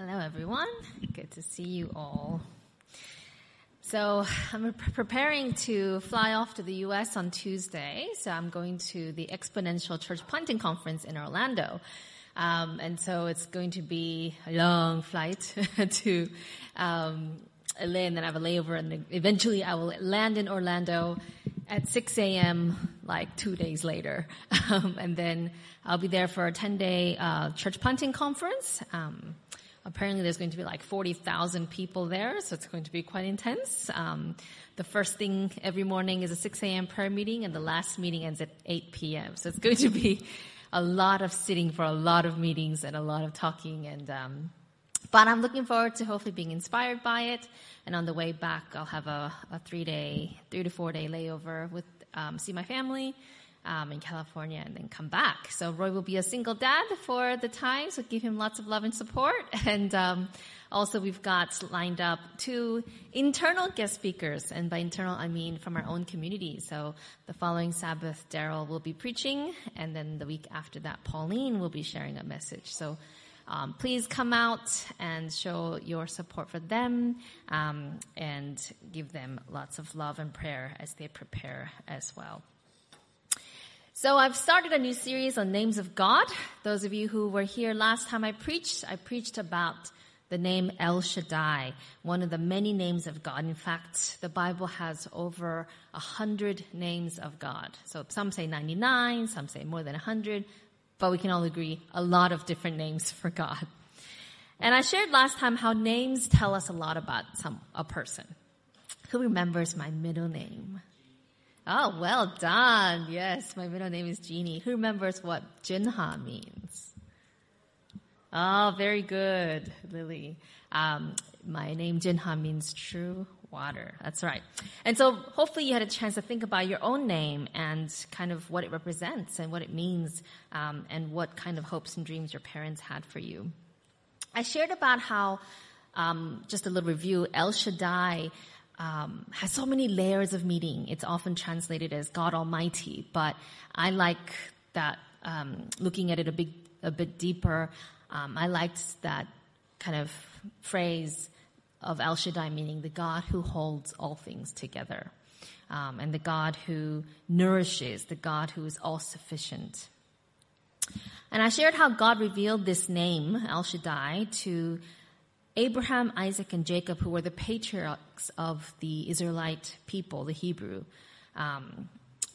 Hello, everyone. Good to see you all. So, I'm preparing to fly off to the US on Tuesday. So, I'm going to the Exponential Church Planting Conference in Orlando. Um, and so, it's going to be a long flight to um, LA, and then I have a layover, and eventually I will land in Orlando at 6 a.m. like two days later. Um, and then I'll be there for a 10 day uh, church planting conference. Um, apparently there's going to be like 40,000 people there, so it's going to be quite intense. Um, the first thing every morning is a 6 a.m. prayer meeting, and the last meeting ends at 8 p.m. So it's going to be a lot of sitting for a lot of meetings and a lot of talking and um, but I'm looking forward to hopefully being inspired by it. And on the way back, I'll have a, a three day, three to four day layover with um, see my family um, in California and then come back. So Roy will be a single dad for the time, so give him lots of love and support. And um, also, we've got lined up two internal guest speakers, and by internal I mean from our own community. So the following Sabbath, Daryl will be preaching, and then the week after that, Pauline will be sharing a message. So um, please come out and show your support for them um, and give them lots of love and prayer as they prepare as well. So I've started a new series on names of God. Those of you who were here last time I preached, I preached about the name El Shaddai, one of the many names of God. In fact, the Bible has over a hundred names of God. So some say 99, some say more than a hundred, but we can all agree a lot of different names for God. And I shared last time how names tell us a lot about some, a person. Who remembers my middle name? Oh, well done. Yes, my middle name is Jeannie. Who remembers what Jinha means? Oh, very good, Lily. Um, my name Jinha means true water. That's right. And so hopefully you had a chance to think about your own name and kind of what it represents and what it means um, and what kind of hopes and dreams your parents had for you. I shared about how, um, just a little review, El Shaddai um, has so many layers of meaning. It's often translated as God Almighty, but I like that um, looking at it a bit a bit deeper. Um, I liked that kind of phrase of El Shaddai, meaning the God who holds all things together, um, and the God who nourishes, the God who is all sufficient. And I shared how God revealed this name, El Shaddai, to Abraham, Isaac, and Jacob, who were the patriarchs of the Israelite people, the Hebrew um,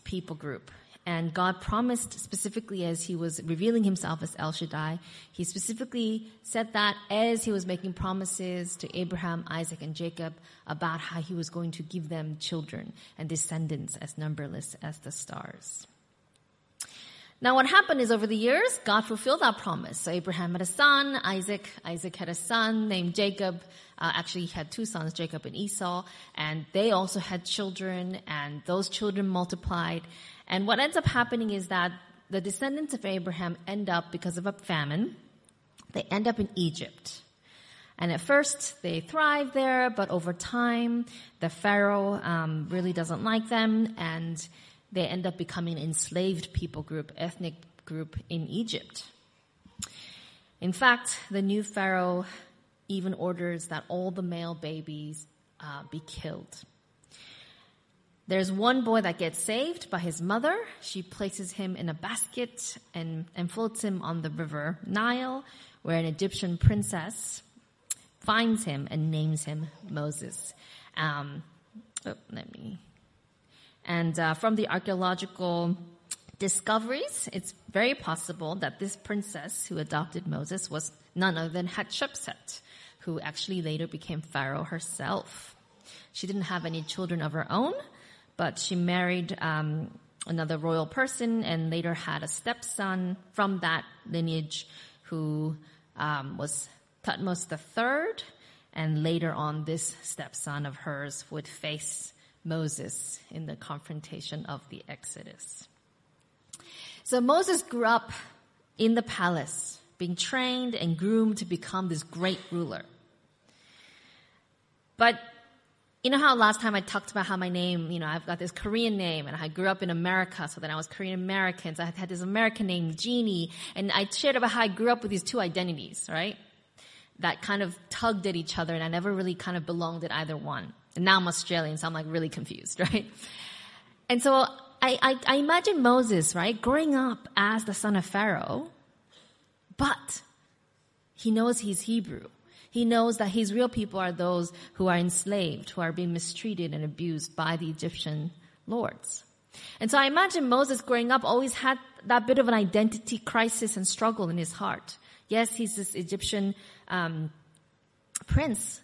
people group. And God promised specifically as he was revealing himself as El Shaddai, he specifically said that as he was making promises to Abraham, Isaac, and Jacob about how he was going to give them children and descendants as numberless as the stars. Now what happened is over the years, God fulfilled that promise. So Abraham had a son, Isaac, Isaac had a son named Jacob, uh, actually he had two sons, Jacob and Esau, and they also had children, and those children multiplied, and what ends up happening is that the descendants of Abraham end up, because of a famine, they end up in Egypt. And at first, they thrive there, but over time, the Pharaoh um, really doesn't like them, and they end up becoming enslaved people group, ethnic group in Egypt. In fact, the new Pharaoh even orders that all the male babies uh, be killed. There's one boy that gets saved by his mother. She places him in a basket and, and floats him on the river Nile, where an Egyptian princess finds him and names him Moses. Um, oh, let me. And uh, from the archaeological discoveries, it's very possible that this princess who adopted Moses was none other than Hatshepsut, who actually later became Pharaoh herself. She didn't have any children of her own, but she married um, another royal person and later had a stepson from that lineage who um, was Thutmose III. And later on, this stepson of hers would face Moses in the confrontation of the Exodus. So Moses grew up in the palace, being trained and groomed to become this great ruler. But you know how last time I talked about how my name, you know, I've got this Korean name and I grew up in America, so then I was Korean American. So I had this American name, Jeannie, and I shared about how I grew up with these two identities, right? that kind of tugged at each other and I never really kind of belonged at either one. And now I'm Australian, so I'm like really confused, right? And so I, I, I imagine Moses, right, growing up as the son of Pharaoh, but he knows he's Hebrew. He knows that his real people are those who are enslaved, who are being mistreated and abused by the Egyptian lords. And so I imagine Moses growing up always had that bit of an identity crisis and struggle in his heart. Yes, he's this Egyptian um, prince,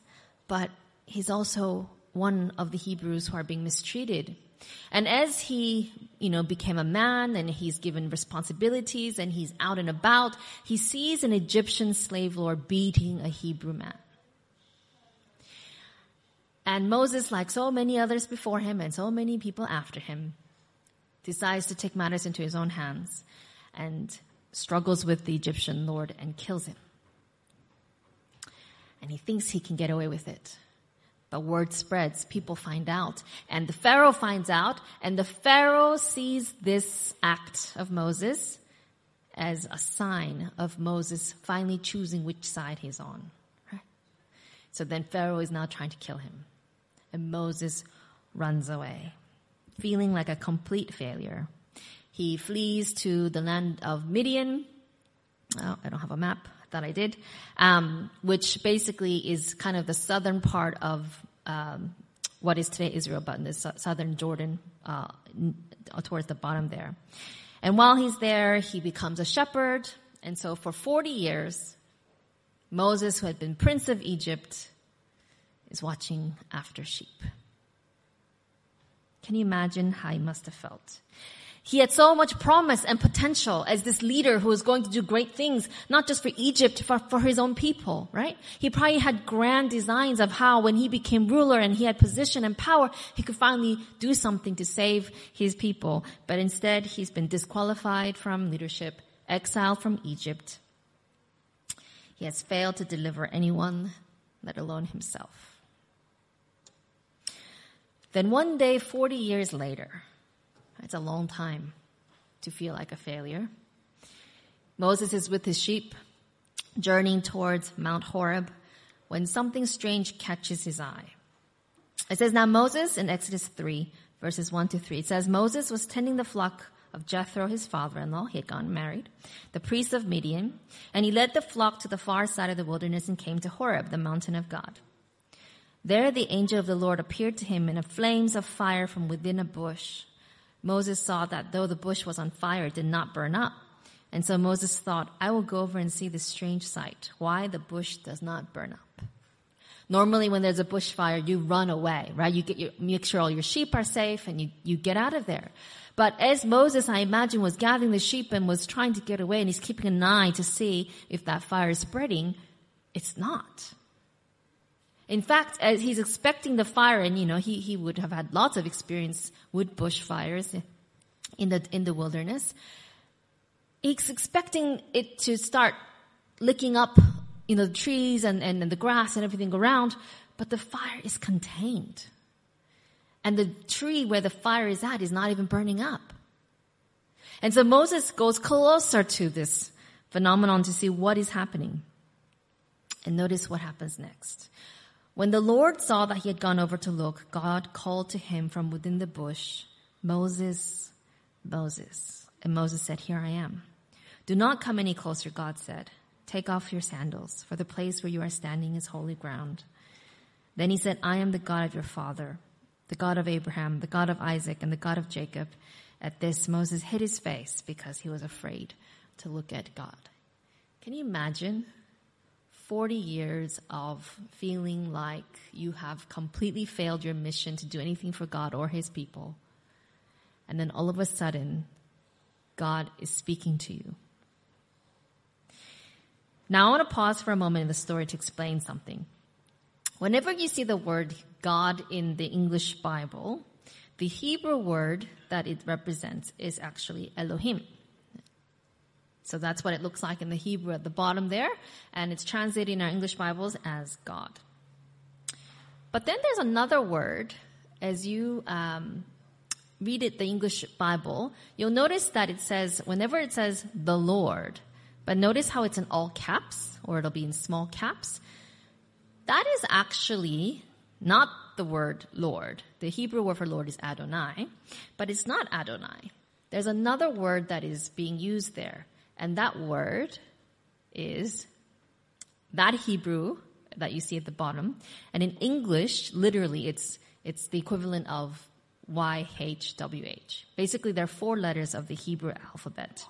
but he's also one of the Hebrews who are being mistreated. And as he, you know, became a man and he's given responsibilities and he's out and about, he sees an Egyptian slave lord beating a Hebrew man. And Moses, like so many others before him and so many people after him, decides to take matters into his own hands and struggles with the Egyptian lord and kills him. And he thinks he can get away with it. But word spreads, people find out, and the Pharaoh finds out, and the Pharaoh sees this act of Moses as a sign of Moses finally choosing which side he's on. So then Pharaoh is now trying to kill him. And Moses runs away, feeling like a complete failure. He flees to the land of Midian. Oh, I don't have a map that I did, um, which basically is kind of the southern part of um, what is today Israel, but in the southern Jordan, uh, towards the bottom there. And while he's there, he becomes a shepherd. And so for 40 years, Moses, who had been prince of Egypt, is watching after sheep. Can you imagine how he must have felt? He had so much promise and potential as this leader who was going to do great things, not just for Egypt, but for his own people, right? He probably had grand designs of how when he became ruler and he had position and power, he could finally do something to save his people. But instead, he's been disqualified from leadership, exiled from Egypt. He has failed to deliver anyone, let alone himself. Then one day, 40 years later, it's a long time to feel like a failure. Moses is with his sheep, journeying towards Mount Horeb, when something strange catches his eye. It says, Now Moses in Exodus 3, verses 1 to 3, it says, Moses was tending the flock of Jethro, his father-in-law. He had gotten married, the priest of Midian, and he led the flock to the far side of the wilderness and came to Horeb, the mountain of God. There the angel of the Lord appeared to him in a flames of fire from within a bush. Moses saw that though the bush was on fire, it did not burn up. And so Moses thought, I will go over and see this strange sight, why the bush does not burn up. Normally when there's a bushfire, you run away, right? You get your, make sure all your sheep are safe and you, you get out of there. But as Moses, I imagine, was gathering the sheep and was trying to get away and he's keeping an eye to see if that fire is spreading, it's not. In fact, as he's expecting the fire, and you know, he, he would have had lots of experience with bushfires in the, in the wilderness. He's expecting it to start licking up, you know, the trees and, and, and the grass and everything around, but the fire is contained. And the tree where the fire is at is not even burning up. And so Moses goes closer to this phenomenon to see what is happening. And notice what happens next. When the Lord saw that he had gone over to look, God called to him from within the bush, Moses, Moses. And Moses said, Here I am. Do not come any closer, God said. Take off your sandals, for the place where you are standing is holy ground. Then he said, I am the God of your father, the God of Abraham, the God of Isaac, and the God of Jacob. At this, Moses hid his face because he was afraid to look at God. Can you imagine 40 years of feeling like you have completely failed your mission to do anything for God or His people. And then all of a sudden, God is speaking to you. Now I want to pause for a moment in the story to explain something. Whenever you see the word God in the English Bible, the Hebrew word that it represents is actually Elohim. So that's what it looks like in the Hebrew at the bottom there, and it's translated in our English Bibles as God. But then there's another word, as you um, read it, the English Bible, you'll notice that it says, whenever it says the Lord, but notice how it's in all caps or it'll be in small caps. That is actually not the word Lord. The Hebrew word for Lord is Adonai, but it's not Adonai. There's another word that is being used there, and that word is that Hebrew that you see at the bottom. And in English, literally, it's, it's the equivalent of YHWH. Basically, there are four letters of the Hebrew alphabet.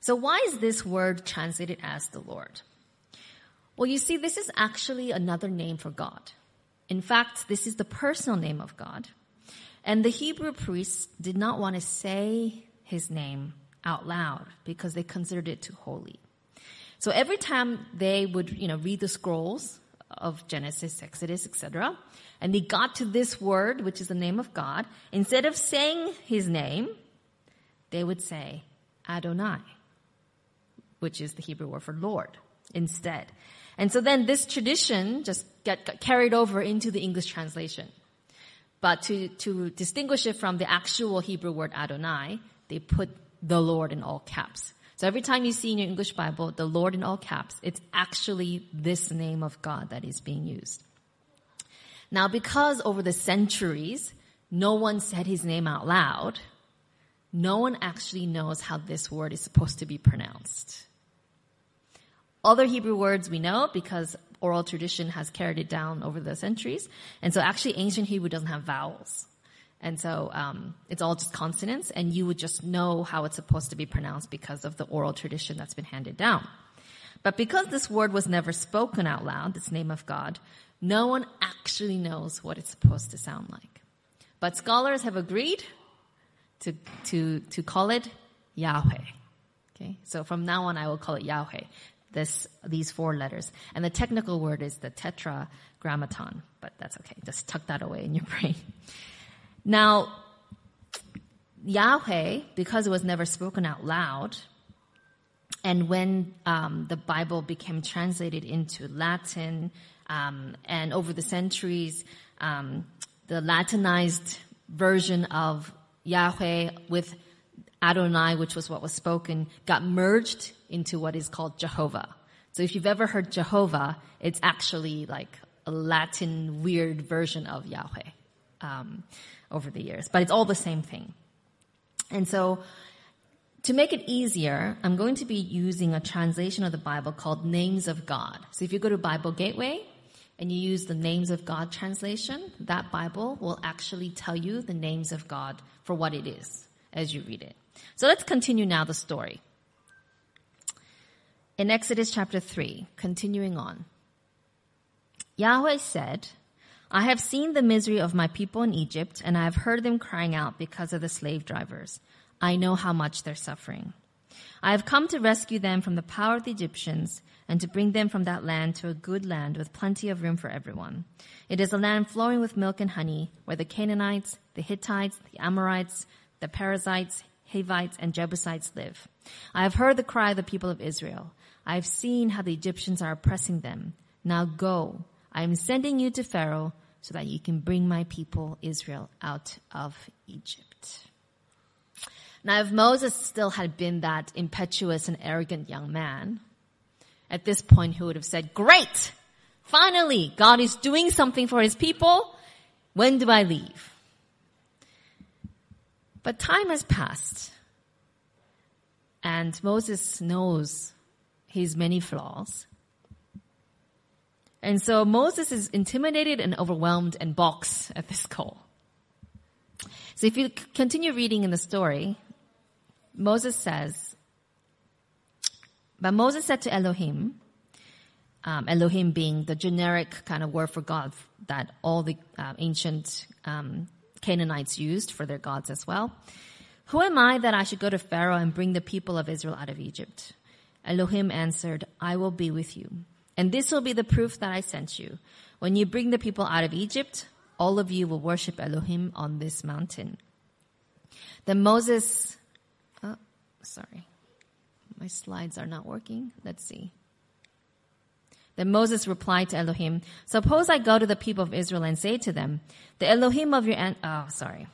So why is this word translated as the Lord? Well, you see, this is actually another name for God. In fact, this is the personal name of God. And the Hebrew priests did not want to say his name out loud because they considered it too holy. So every time they would, you know, read the scrolls of Genesis, Exodus, etc., and they got to this word, which is the name of God, instead of saying his name, they would say Adonai, which is the Hebrew word for Lord, instead. And so then this tradition just got, got carried over into the English translation. But to, to distinguish it from the actual Hebrew word Adonai, they put the Lord in all caps. So every time you see in your English Bible the Lord in all caps, it's actually this name of God that is being used. Now, because over the centuries, no one said his name out loud, no one actually knows how this word is supposed to be pronounced. Other Hebrew words we know because oral tradition has carried it down over the centuries. And so actually ancient Hebrew doesn't have vowels. And so um, it's all just consonants, and you would just know how it's supposed to be pronounced because of the oral tradition that's been handed down. But because this word was never spoken out loud, this name of God, no one actually knows what it's supposed to sound like. But scholars have agreed to, to, to call it Yahweh. Okay, so from now on I will call it Yahweh. This, these four letters. And the technical word is the tetragrammaton, but that's okay. Just tuck that away in your brain. Now, Yahweh, because it was never spoken out loud, and when um, the Bible became translated into Latin, um, and over the centuries, um, the Latinized version of Yahweh with Adonai, which was what was spoken, got merged into what is called Jehovah. So if you've ever heard Jehovah, it's actually like a Latin weird version of Yahweh um, over the years, but it's all the same thing. And so, to make it easier, I'm going to be using a translation of the Bible called Names of God. So if you go to Bible Gateway and you use the Names of God translation, that Bible will actually tell you the names of God for what it is as you read it. So let's continue now the story. In Exodus chapter 3, continuing on, Yahweh said, I have seen the misery of my people in Egypt, and I have heard them crying out because of the slave drivers. I know how much they're suffering. I have come to rescue them from the power of the Egyptians and to bring them from that land to a good land with plenty of room for everyone. It is a land flowing with milk and honey where the Canaanites, the Hittites, the Amorites, the Perizzites, Hivites, and Jebusites live. I have heard the cry of the people of Israel. I have seen how the Egyptians are oppressing them. Now go. I am sending you to Pharaoh so that you can bring my people Israel out of Egypt. Now, if Moses still had been that impetuous and arrogant young man, at this point he would have said, great! Finally, God is doing something for his people. When do I leave? But time has passed. And Moses knows his many flaws. And so Moses is intimidated and overwhelmed and balks at this call. So if you continue reading in the story, Moses says, but Moses said to Elohim, um, Elohim being the generic kind of word for God that all the uh, ancient um, Canaanites used for their gods as well. Who am I that I should go to Pharaoh and bring the people of Israel out of Egypt? Elohim answered, I will be with you. And this will be the proof that I sent you. When you bring the people out of Egypt, all of you will worship Elohim on this mountain. Then Moses, oh, sorry, my slides are not working. Let's see. Then Moses replied to Elohim, suppose I go to the people of Israel and say to them, the Elohim of your, an- oh, sorry.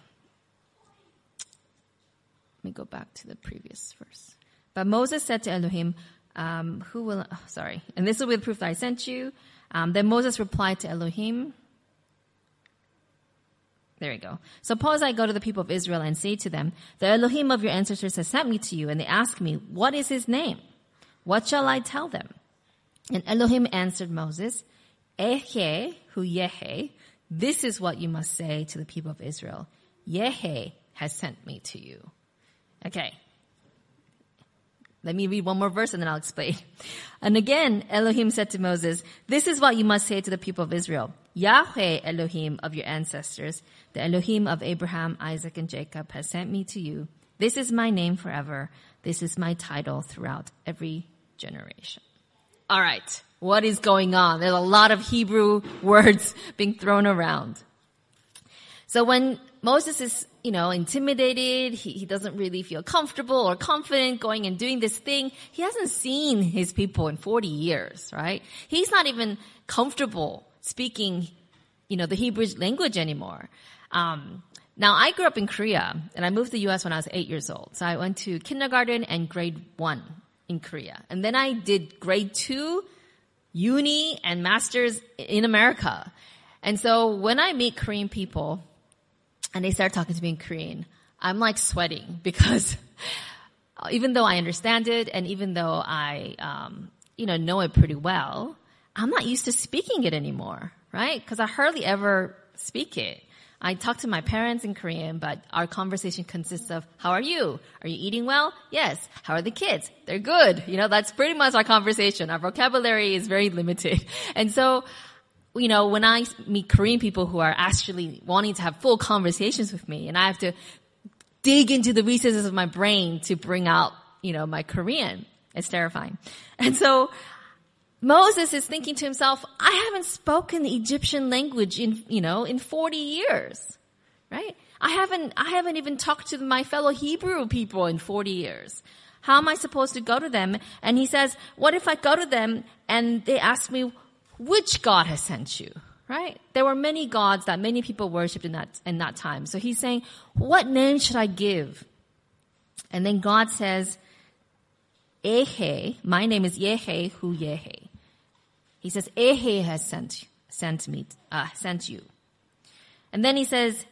Let me go back to the previous verse. But Moses said to Elohim, um, who will, oh, sorry, and this will be the proof that I sent you. Um, then Moses replied to Elohim, there we go. Suppose I go to the people of Israel and say to them, the Elohim of your ancestors has sent me to you, and they ask me, what is his name? What shall I tell them? And Elohim answered Moses, Ehe hu Yehe, this is what you must say to the people of Israel. Yehe has sent me to you. Okay. Let me read one more verse and then I'll explain. And again, Elohim said to Moses, this is what you must say to the people of Israel. Yahweh Elohim of your ancestors, the Elohim of Abraham, Isaac, and Jacob has sent me to you. This is my name forever. This is my title throughout every generation. All right. What is going on? There's a lot of Hebrew words being thrown around. So when Moses is, you know, intimidated, he, he doesn't really feel comfortable or confident going and doing this thing. He hasn't seen his people in 40 years, right? He's not even comfortable speaking, you know, the Hebrew language anymore. Um, now I grew up in Korea and I moved to the U.S. when I was eight years old. So I went to kindergarten and grade one in Korea. And then I did grade two, uni, and master's in America. And so when I meet Korean people and they start talking to me in Korean, I'm like sweating because even though I understand it and even though I, um, you know, know it pretty well, I'm not used to speaking it anymore, right? Because I hardly ever speak it. I talk to my parents in Korean, but our conversation consists of, how are you? Are you eating well? Yes. How are the kids? They're good. You know, that's pretty much our conversation. Our vocabulary is very limited. And so, you know, when I meet Korean people who are actually wanting to have full conversations with me and I have to dig into the recesses of my brain to bring out, you know, my Korean, it's terrifying. And so, Moses is thinking to himself, I haven't spoken the Egyptian language in, you know, in 40 years, right? I haven't, I haven't even talked to my fellow Hebrew people in 40 years. How am I supposed to go to them? And he says, what if I go to them and they ask me, which God has sent you? Right? There were many gods that many people worshipped in that, in that time. So he's saying, what name should I give? And then God says, Ehe, my name is Yehe hu Yehe. He says, Ehe has sent, sent me, uh, sent you. And then he says,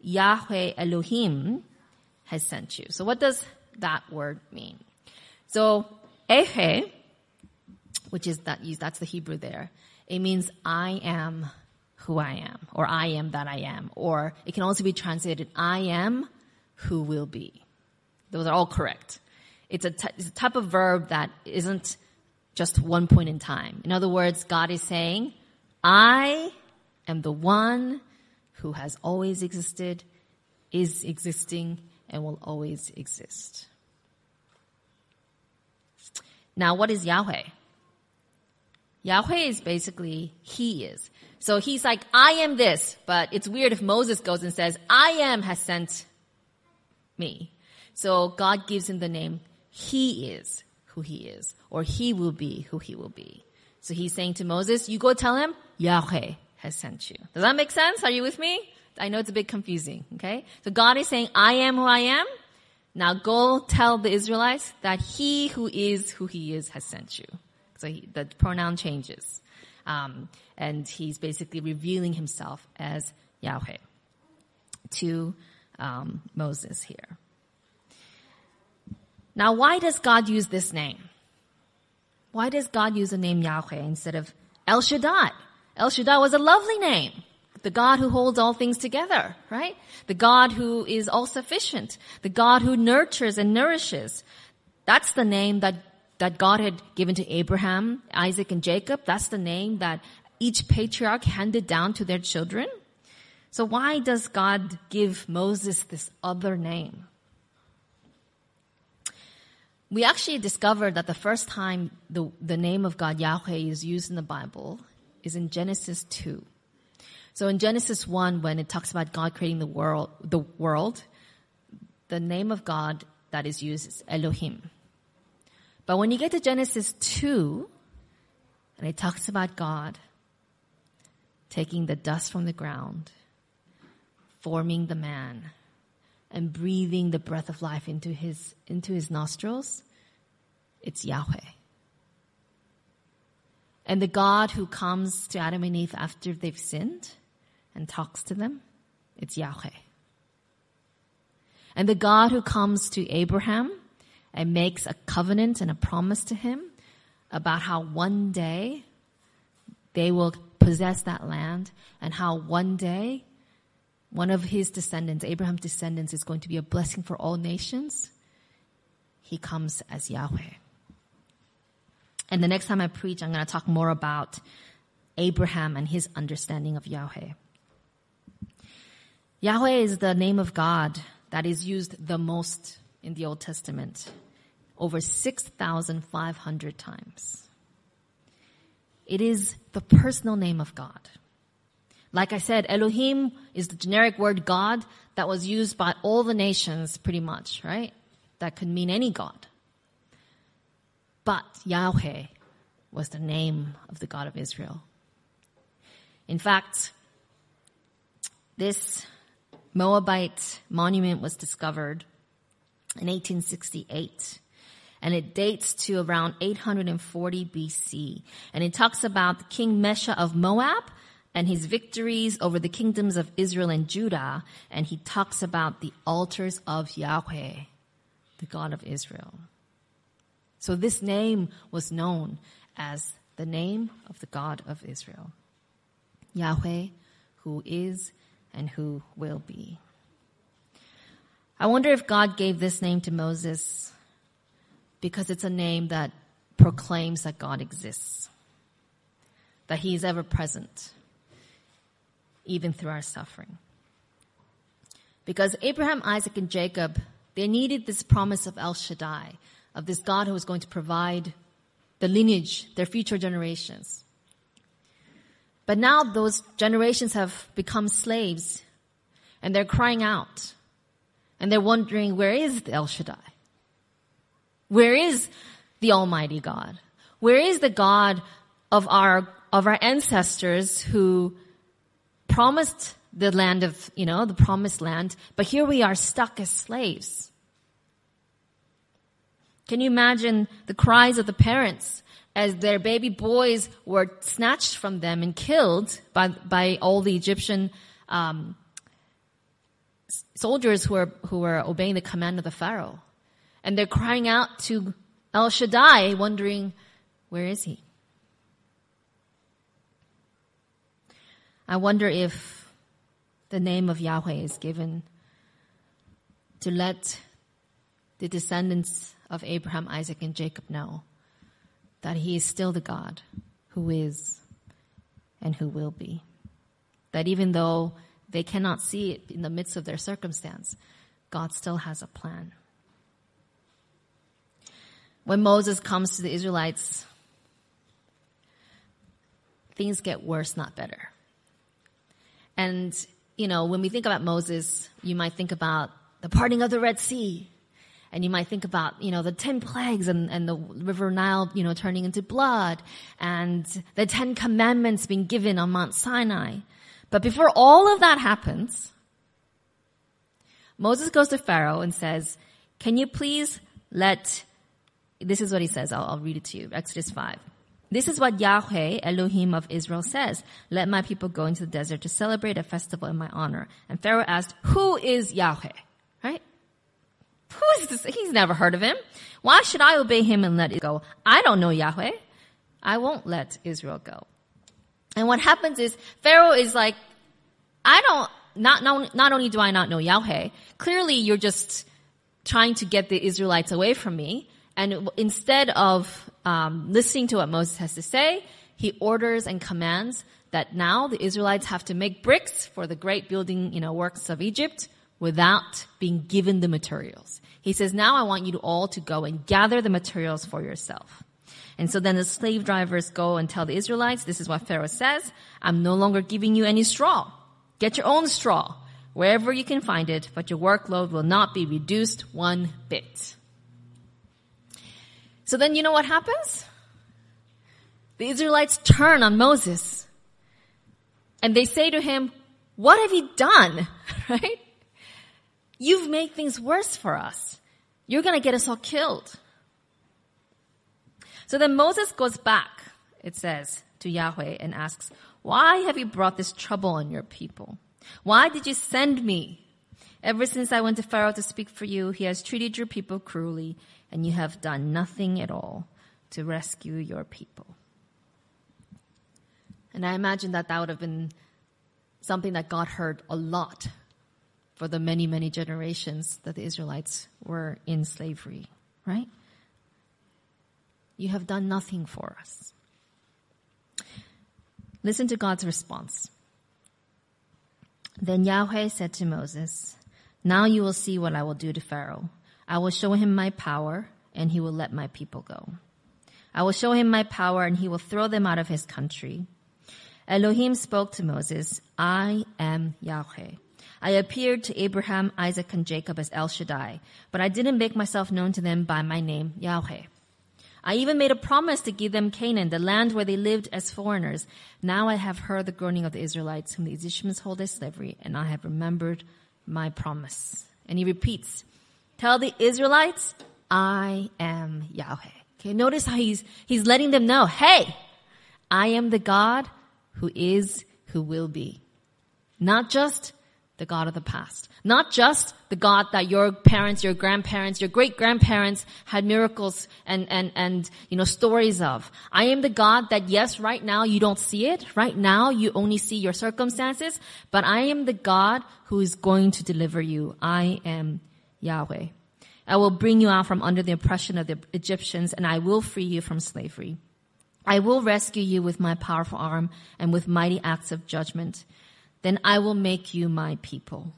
Yahweh Elohim has sent you. So what does that word mean? So, Ehe, which is that, that's the Hebrew there, it means I am who I am, or I am that I am, or it can also be translated, I am who will be. Those are all correct. It's a, t- it's a type of verb that isn't just one point in time. In other words, God is saying, I am the one who has always existed, is existing, and will always exist. Now, what is Yahweh? Yahweh is basically He is. So He's like, I am this, but it's weird if Moses goes and says, I am has sent me. So God gives him the name He is who He is or he will be who he will be. So he's saying to Moses, you go tell him, Yahweh has sent you. Does that make sense? Are you with me? I know it's a bit confusing, okay? So God is saying, I am who I am. Now go tell the Israelites that he who is who he is has sent you. So he, the pronoun changes. Um, and he's basically revealing himself as Yahweh to um, Moses here. Now, why does God use this name? Why does God use the name Yahweh instead of El Shaddai? El Shaddai was a lovely name. The God who holds all things together, right? The God who is all sufficient. The God who nurtures and nourishes. That's the name that, that God had given to Abraham, Isaac, and Jacob. That's the name that each patriarch handed down to their children. So why does God give Moses this other name? we actually discovered that the first time the, the name of God, Yahweh, is used in the Bible is in Genesis 2. So in Genesis 1, when it talks about God creating the world, the world, the name of God that is used is Elohim. But when you get to Genesis 2, and it talks about God taking the dust from the ground, forming the man, and breathing the breath of life into his, into his nostrils, it's Yahweh. And the God who comes to Adam and Eve after they've sinned and talks to them, it's Yahweh. And the God who comes to Abraham and makes a covenant and a promise to him about how one day they will possess that land and how one day one of his descendants, Abraham's descendants, is going to be a blessing for all nations. He comes as Yahweh. And the next time I preach, I'm going to talk more about Abraham and his understanding of Yahweh. Yahweh is the name of God that is used the most in the Old Testament, over 6,500 times. It is the personal name of God. Like I said, Elohim is the generic word God that was used by all the nations pretty much, right? That could mean any God. But Yahweh was the name of the God of Israel. In fact, this Moabite monument was discovered in 1868 and it dates to around 840 BC. And it talks about King Mesha of Moab and his victories over the kingdoms of Israel and Judah. And he talks about the altars of Yahweh, the God of Israel. So this name was known as the name of the God of Israel. Yahweh, who is and who will be. I wonder if God gave this name to Moses because it's a name that proclaims that God exists, that he is ever present, even through our suffering. Because Abraham, Isaac, and Jacob, they needed this promise of El Shaddai, of this God who was going to provide the lineage, their future generations. But now those generations have become slaves and they're crying out and they're wondering, where is El Shaddai? Where is the Almighty God? Where is the God of our, of our ancestors who promised the land of, you know, the promised land, but here we are stuck as slaves. Can you imagine the cries of the parents as their baby boys were snatched from them and killed by, by all the Egyptian um, soldiers who were, who were obeying the command of the Pharaoh? And they're crying out to El Shaddai, wondering, where is he? I wonder if the name of Yahweh is given to let the descendants of Abraham, Isaac, and Jacob know that he is still the God who is and who will be. That even though they cannot see it in the midst of their circumstance, God still has a plan. When Moses comes to the Israelites, things get worse, not better. And, you know, when we think about Moses, you might think about the parting of the Red Sea. And you might think about, you know, the 10 plagues and, and the river Nile, you know, turning into blood and the 10 commandments being given on Mount Sinai. But before all of that happens, Moses goes to Pharaoh and says, can you please let, this is what he says. I'll, I'll read it to you. Exodus 5. This is what Yahweh, Elohim of Israel says. Let my people go into the desert to celebrate a festival in my honor. And Pharaoh asked, who is Yahweh? Right? Who is this? He's never heard of him. Why should I obey him and let it go? I don't know Yahweh. I won't let Israel go. And what happens is Pharaoh is like, I don't, not, not, not only do I not know Yahweh, clearly you're just trying to get the Israelites away from me. And instead of um, listening to what Moses has to say, he orders and commands that now the Israelites have to make bricks for the great building, you know, works of Egypt without being given the materials. He says, now I want you all to go and gather the materials for yourself. And so then the slave drivers go and tell the Israelites, this is what Pharaoh says, I'm no longer giving you any straw. Get your own straw wherever you can find it, but your workload will not be reduced one bit. So then you know what happens? The Israelites turn on Moses and they say to him, what have you done? Right? You've made things worse for us. You're gonna get us all killed. So then Moses goes back it says, to Yahweh and asks, Why have you brought this trouble on your people? Why did you send me? Ever since I went to Pharaoh to speak for you, he has treated your people cruelly, and you have done nothing at all to rescue your people. And I imagine that that would have been something that God heard a lot for the many, many generations that the Israelites were in slavery, right? You have done nothing for us. Listen to God's response. Then Yahweh said to Moses, Now you will see what I will do to Pharaoh. I will show him my power, and he will let my people go. I will show him my power, and he will throw them out of his country. Elohim spoke to Moses, I am Yahweh. I appeared to Abraham, Isaac, and Jacob as El Shaddai, but I didn't make myself known to them by my name, Yahweh. I even made a promise to give them Canaan, the land where they lived as foreigners. Now I have heard the groaning of the Israelites, whom the Egyptians hold as slavery, and I have remembered my promise. And he repeats, Tell the Israelites, I am Yahweh. Okay, notice how he's, he's letting them know, hey, I am the God who is, who will be. Not just the God of the past. Not just the God that your parents, your grandparents, your great grandparents had miracles and, and, and, you know, stories of. I am the God that yes, right now you don't see it. Right now you only see your circumstances, but I am the God who is going to deliver you. I am Yahweh. I will bring you out from under the oppression of the Egyptians and I will free you from slavery. I will rescue you with my powerful arm and with mighty acts of judgment. Then I will make you my people,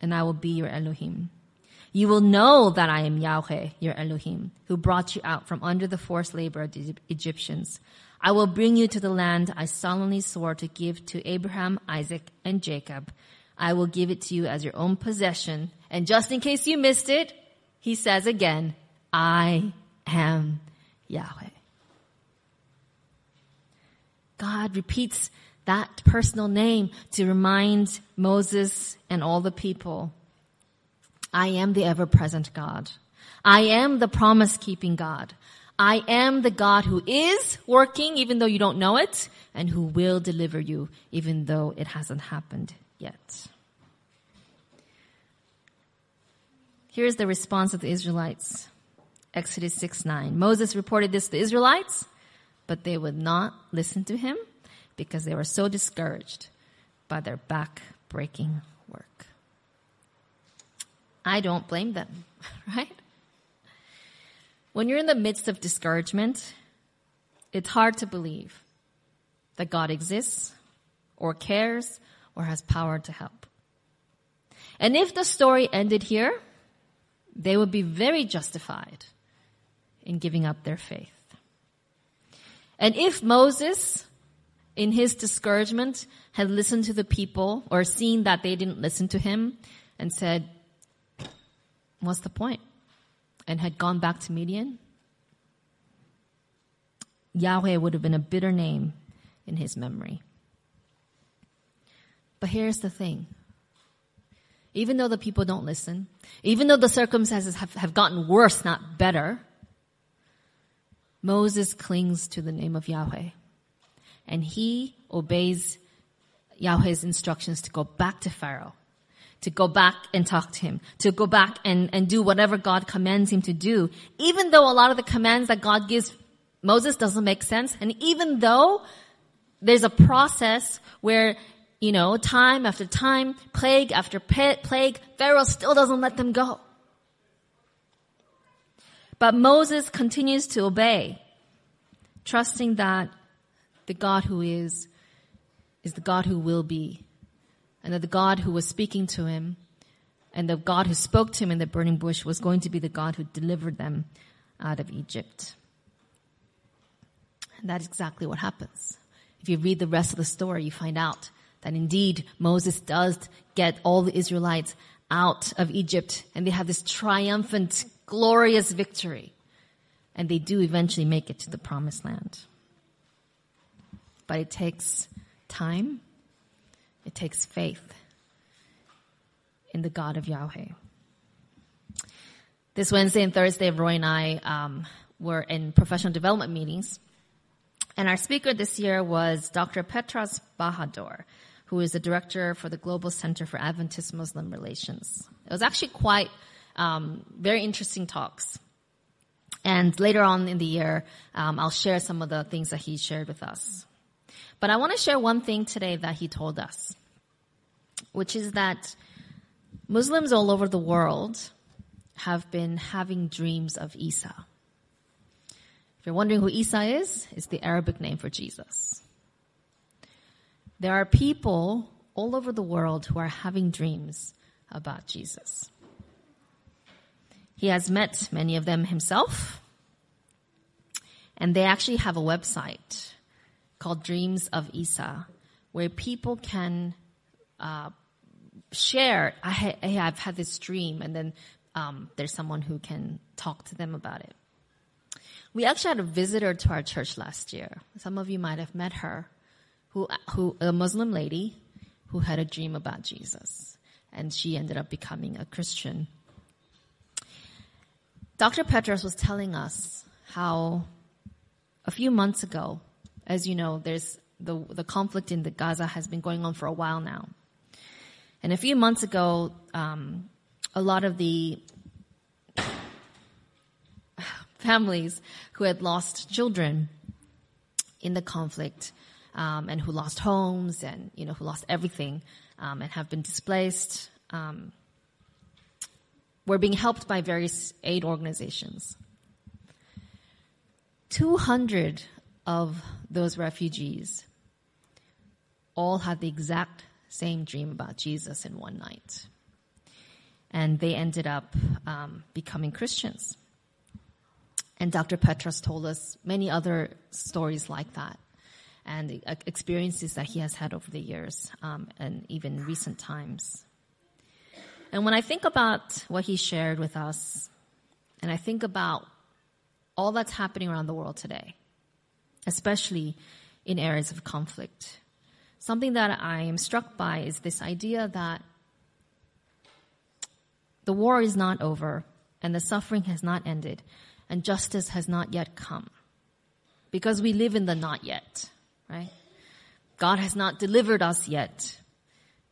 and I will be your Elohim. You will know that I am Yahweh, your Elohim, who brought you out from under the forced labor of the Egyptians. I will bring you to the land I solemnly swore to give to Abraham, Isaac, and Jacob. I will give it to you as your own possession. And just in case you missed it, he says again, I am Yahweh. God repeats that personal name to remind Moses and all the people, I am the ever present God. I am the promise keeping God. I am the God who is working even though you don't know it and who will deliver you even though it hasn't happened yet. Here's the response of the Israelites. Exodus 6 9. Moses reported this to the Israelites, but they would not listen to him because they were so discouraged by their back breaking work. I don't blame them, right? When you're in the midst of discouragement, it's hard to believe that God exists or cares or has power to help. And if the story ended here, they would be very justified in giving up their faith. And if Moses in his discouragement, had listened to the people or seen that they didn't listen to him and said, what's the point? And had gone back to Midian, Yahweh would have been a bitter name in his memory. But here's the thing. Even though the people don't listen, even though the circumstances have, have gotten worse, not better, Moses clings to the name of Yahweh. And he obeys Yahweh's instructions to go back to Pharaoh, to go back and talk to him, to go back and, and do whatever God commands him to do, even though a lot of the commands that God gives Moses doesn't make sense, and even though there's a process where, you know, time after time, plague after plague, Pharaoh still doesn't let them go. But Moses continues to obey, trusting that the God who is, is the God who will be. And that the God who was speaking to him and the God who spoke to him in the burning bush was going to be the God who delivered them out of Egypt. And that is exactly what happens. If you read the rest of the story, you find out that indeed Moses does get all the Israelites out of Egypt and they have this triumphant, glorious victory. And they do eventually make it to the promised land but it takes time. It takes faith in the God of Yahweh. This Wednesday and Thursday, Roy and I um, were in professional development meetings, And our speaker this year was Dr. Petros Bahadur, who is the director for the Global Center for Adventist Muslim Relations. It was actually quite um, very interesting talks. And later on in the year, um, I'll share some of the things that he shared with us. But I want to share one thing today that he told us, which is that Muslims all over the world have been having dreams of Isa. If you're wondering who Isa is, it's the Arabic name for Jesus. There are people all over the world who are having dreams about Jesus. He has met many of them himself, and they actually have a website called Dreams of Isa, where people can uh, share. I ha- hey, I've had this dream, and then um, there's someone who can talk to them about it. We actually had a visitor to our church last year. Some of you might have met her, who, who a Muslim lady who had a dream about Jesus, and she ended up becoming a Christian. Dr. Petras was telling us how a few months ago, as you know, there's the, the conflict in the Gaza has been going on for a while now. And a few months ago, um, a lot of the families who had lost children in the conflict um, and who lost homes and you know who lost everything um, and have been displaced um, were being helped by various aid organizations. 200 of those refugees all had the exact same dream about Jesus in one night. And they ended up um, becoming Christians. And Dr. Petras told us many other stories like that and uh, experiences that he has had over the years um, and even recent times. And when I think about what he shared with us, and I think about all that's happening around the world today, especially in areas of conflict, something that I am struck by is this idea that the war is not over and the suffering has not ended and justice has not yet come. Because we live in the not yet, right? God has not delivered us yet.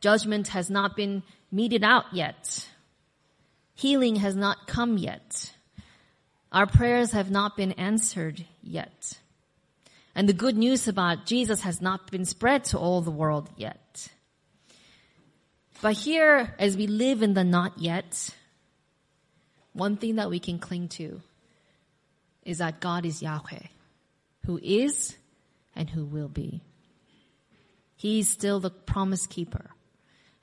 Judgment has not been meted out yet. Healing has not come yet. Our prayers have not been answered yet. And the good news about Jesus has not been spread to all the world yet. But here, as we live in the not yet, one thing that we can cling to is that God is Yahweh, who is and who will be. He's still the promise keeper,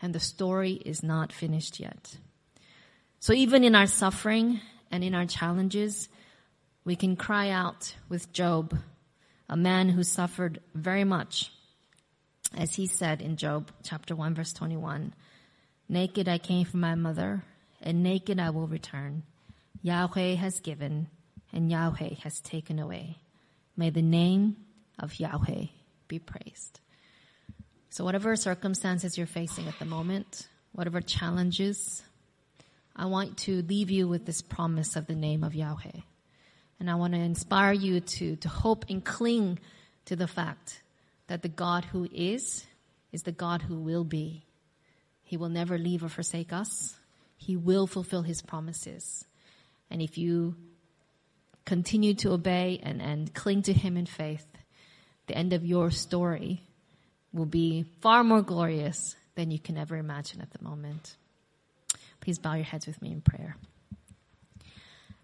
and the story is not finished yet. So even in our suffering and in our challenges, we can cry out with Job a man who suffered very much. As he said in Job chapter 1 verse 21, Naked I came from my mother, and naked I will return. Yahweh has given, and Yahweh has taken away. May the name of Yahweh be praised. So whatever circumstances you're facing at the moment, whatever challenges, I want to leave you with this promise of the name of Yahweh. And I want to inspire you to, to hope and cling to the fact that the God who is, is the God who will be. He will never leave or forsake us. He will fulfill his promises. And if you continue to obey and, and cling to him in faith, the end of your story will be far more glorious than you can ever imagine at the moment. Please bow your heads with me in prayer.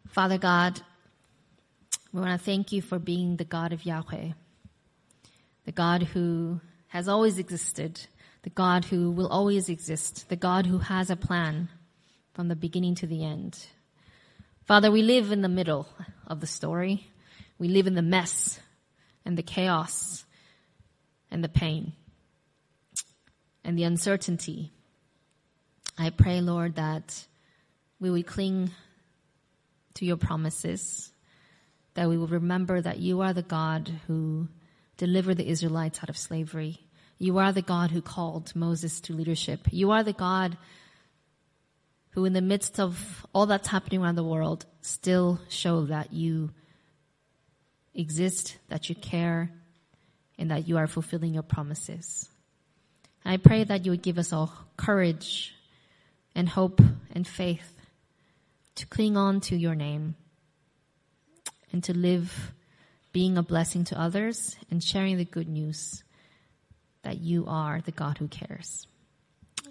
Father God, we want to thank you for being the God of Yahweh, the God who has always existed, the God who will always exist, the God who has a plan from the beginning to the end. Father, we live in the middle of the story. We live in the mess and the chaos and the pain and the uncertainty. I pray, Lord, that we will cling to your promises that we will remember that you are the God who delivered the Israelites out of slavery. You are the God who called Moses to leadership. You are the God who, in the midst of all that's happening around the world, still show that you exist, that you care, and that you are fulfilling your promises. I pray that you would give us all courage and hope and faith to cling on to your name and to live being a blessing to others and sharing the good news that you are the God who cares.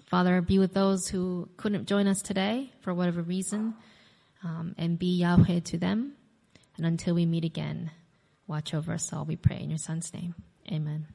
Father, be with those who couldn't join us today for whatever reason, um, and be Yahweh to them. And until we meet again, watch over us all, we pray in your Son's name. Amen.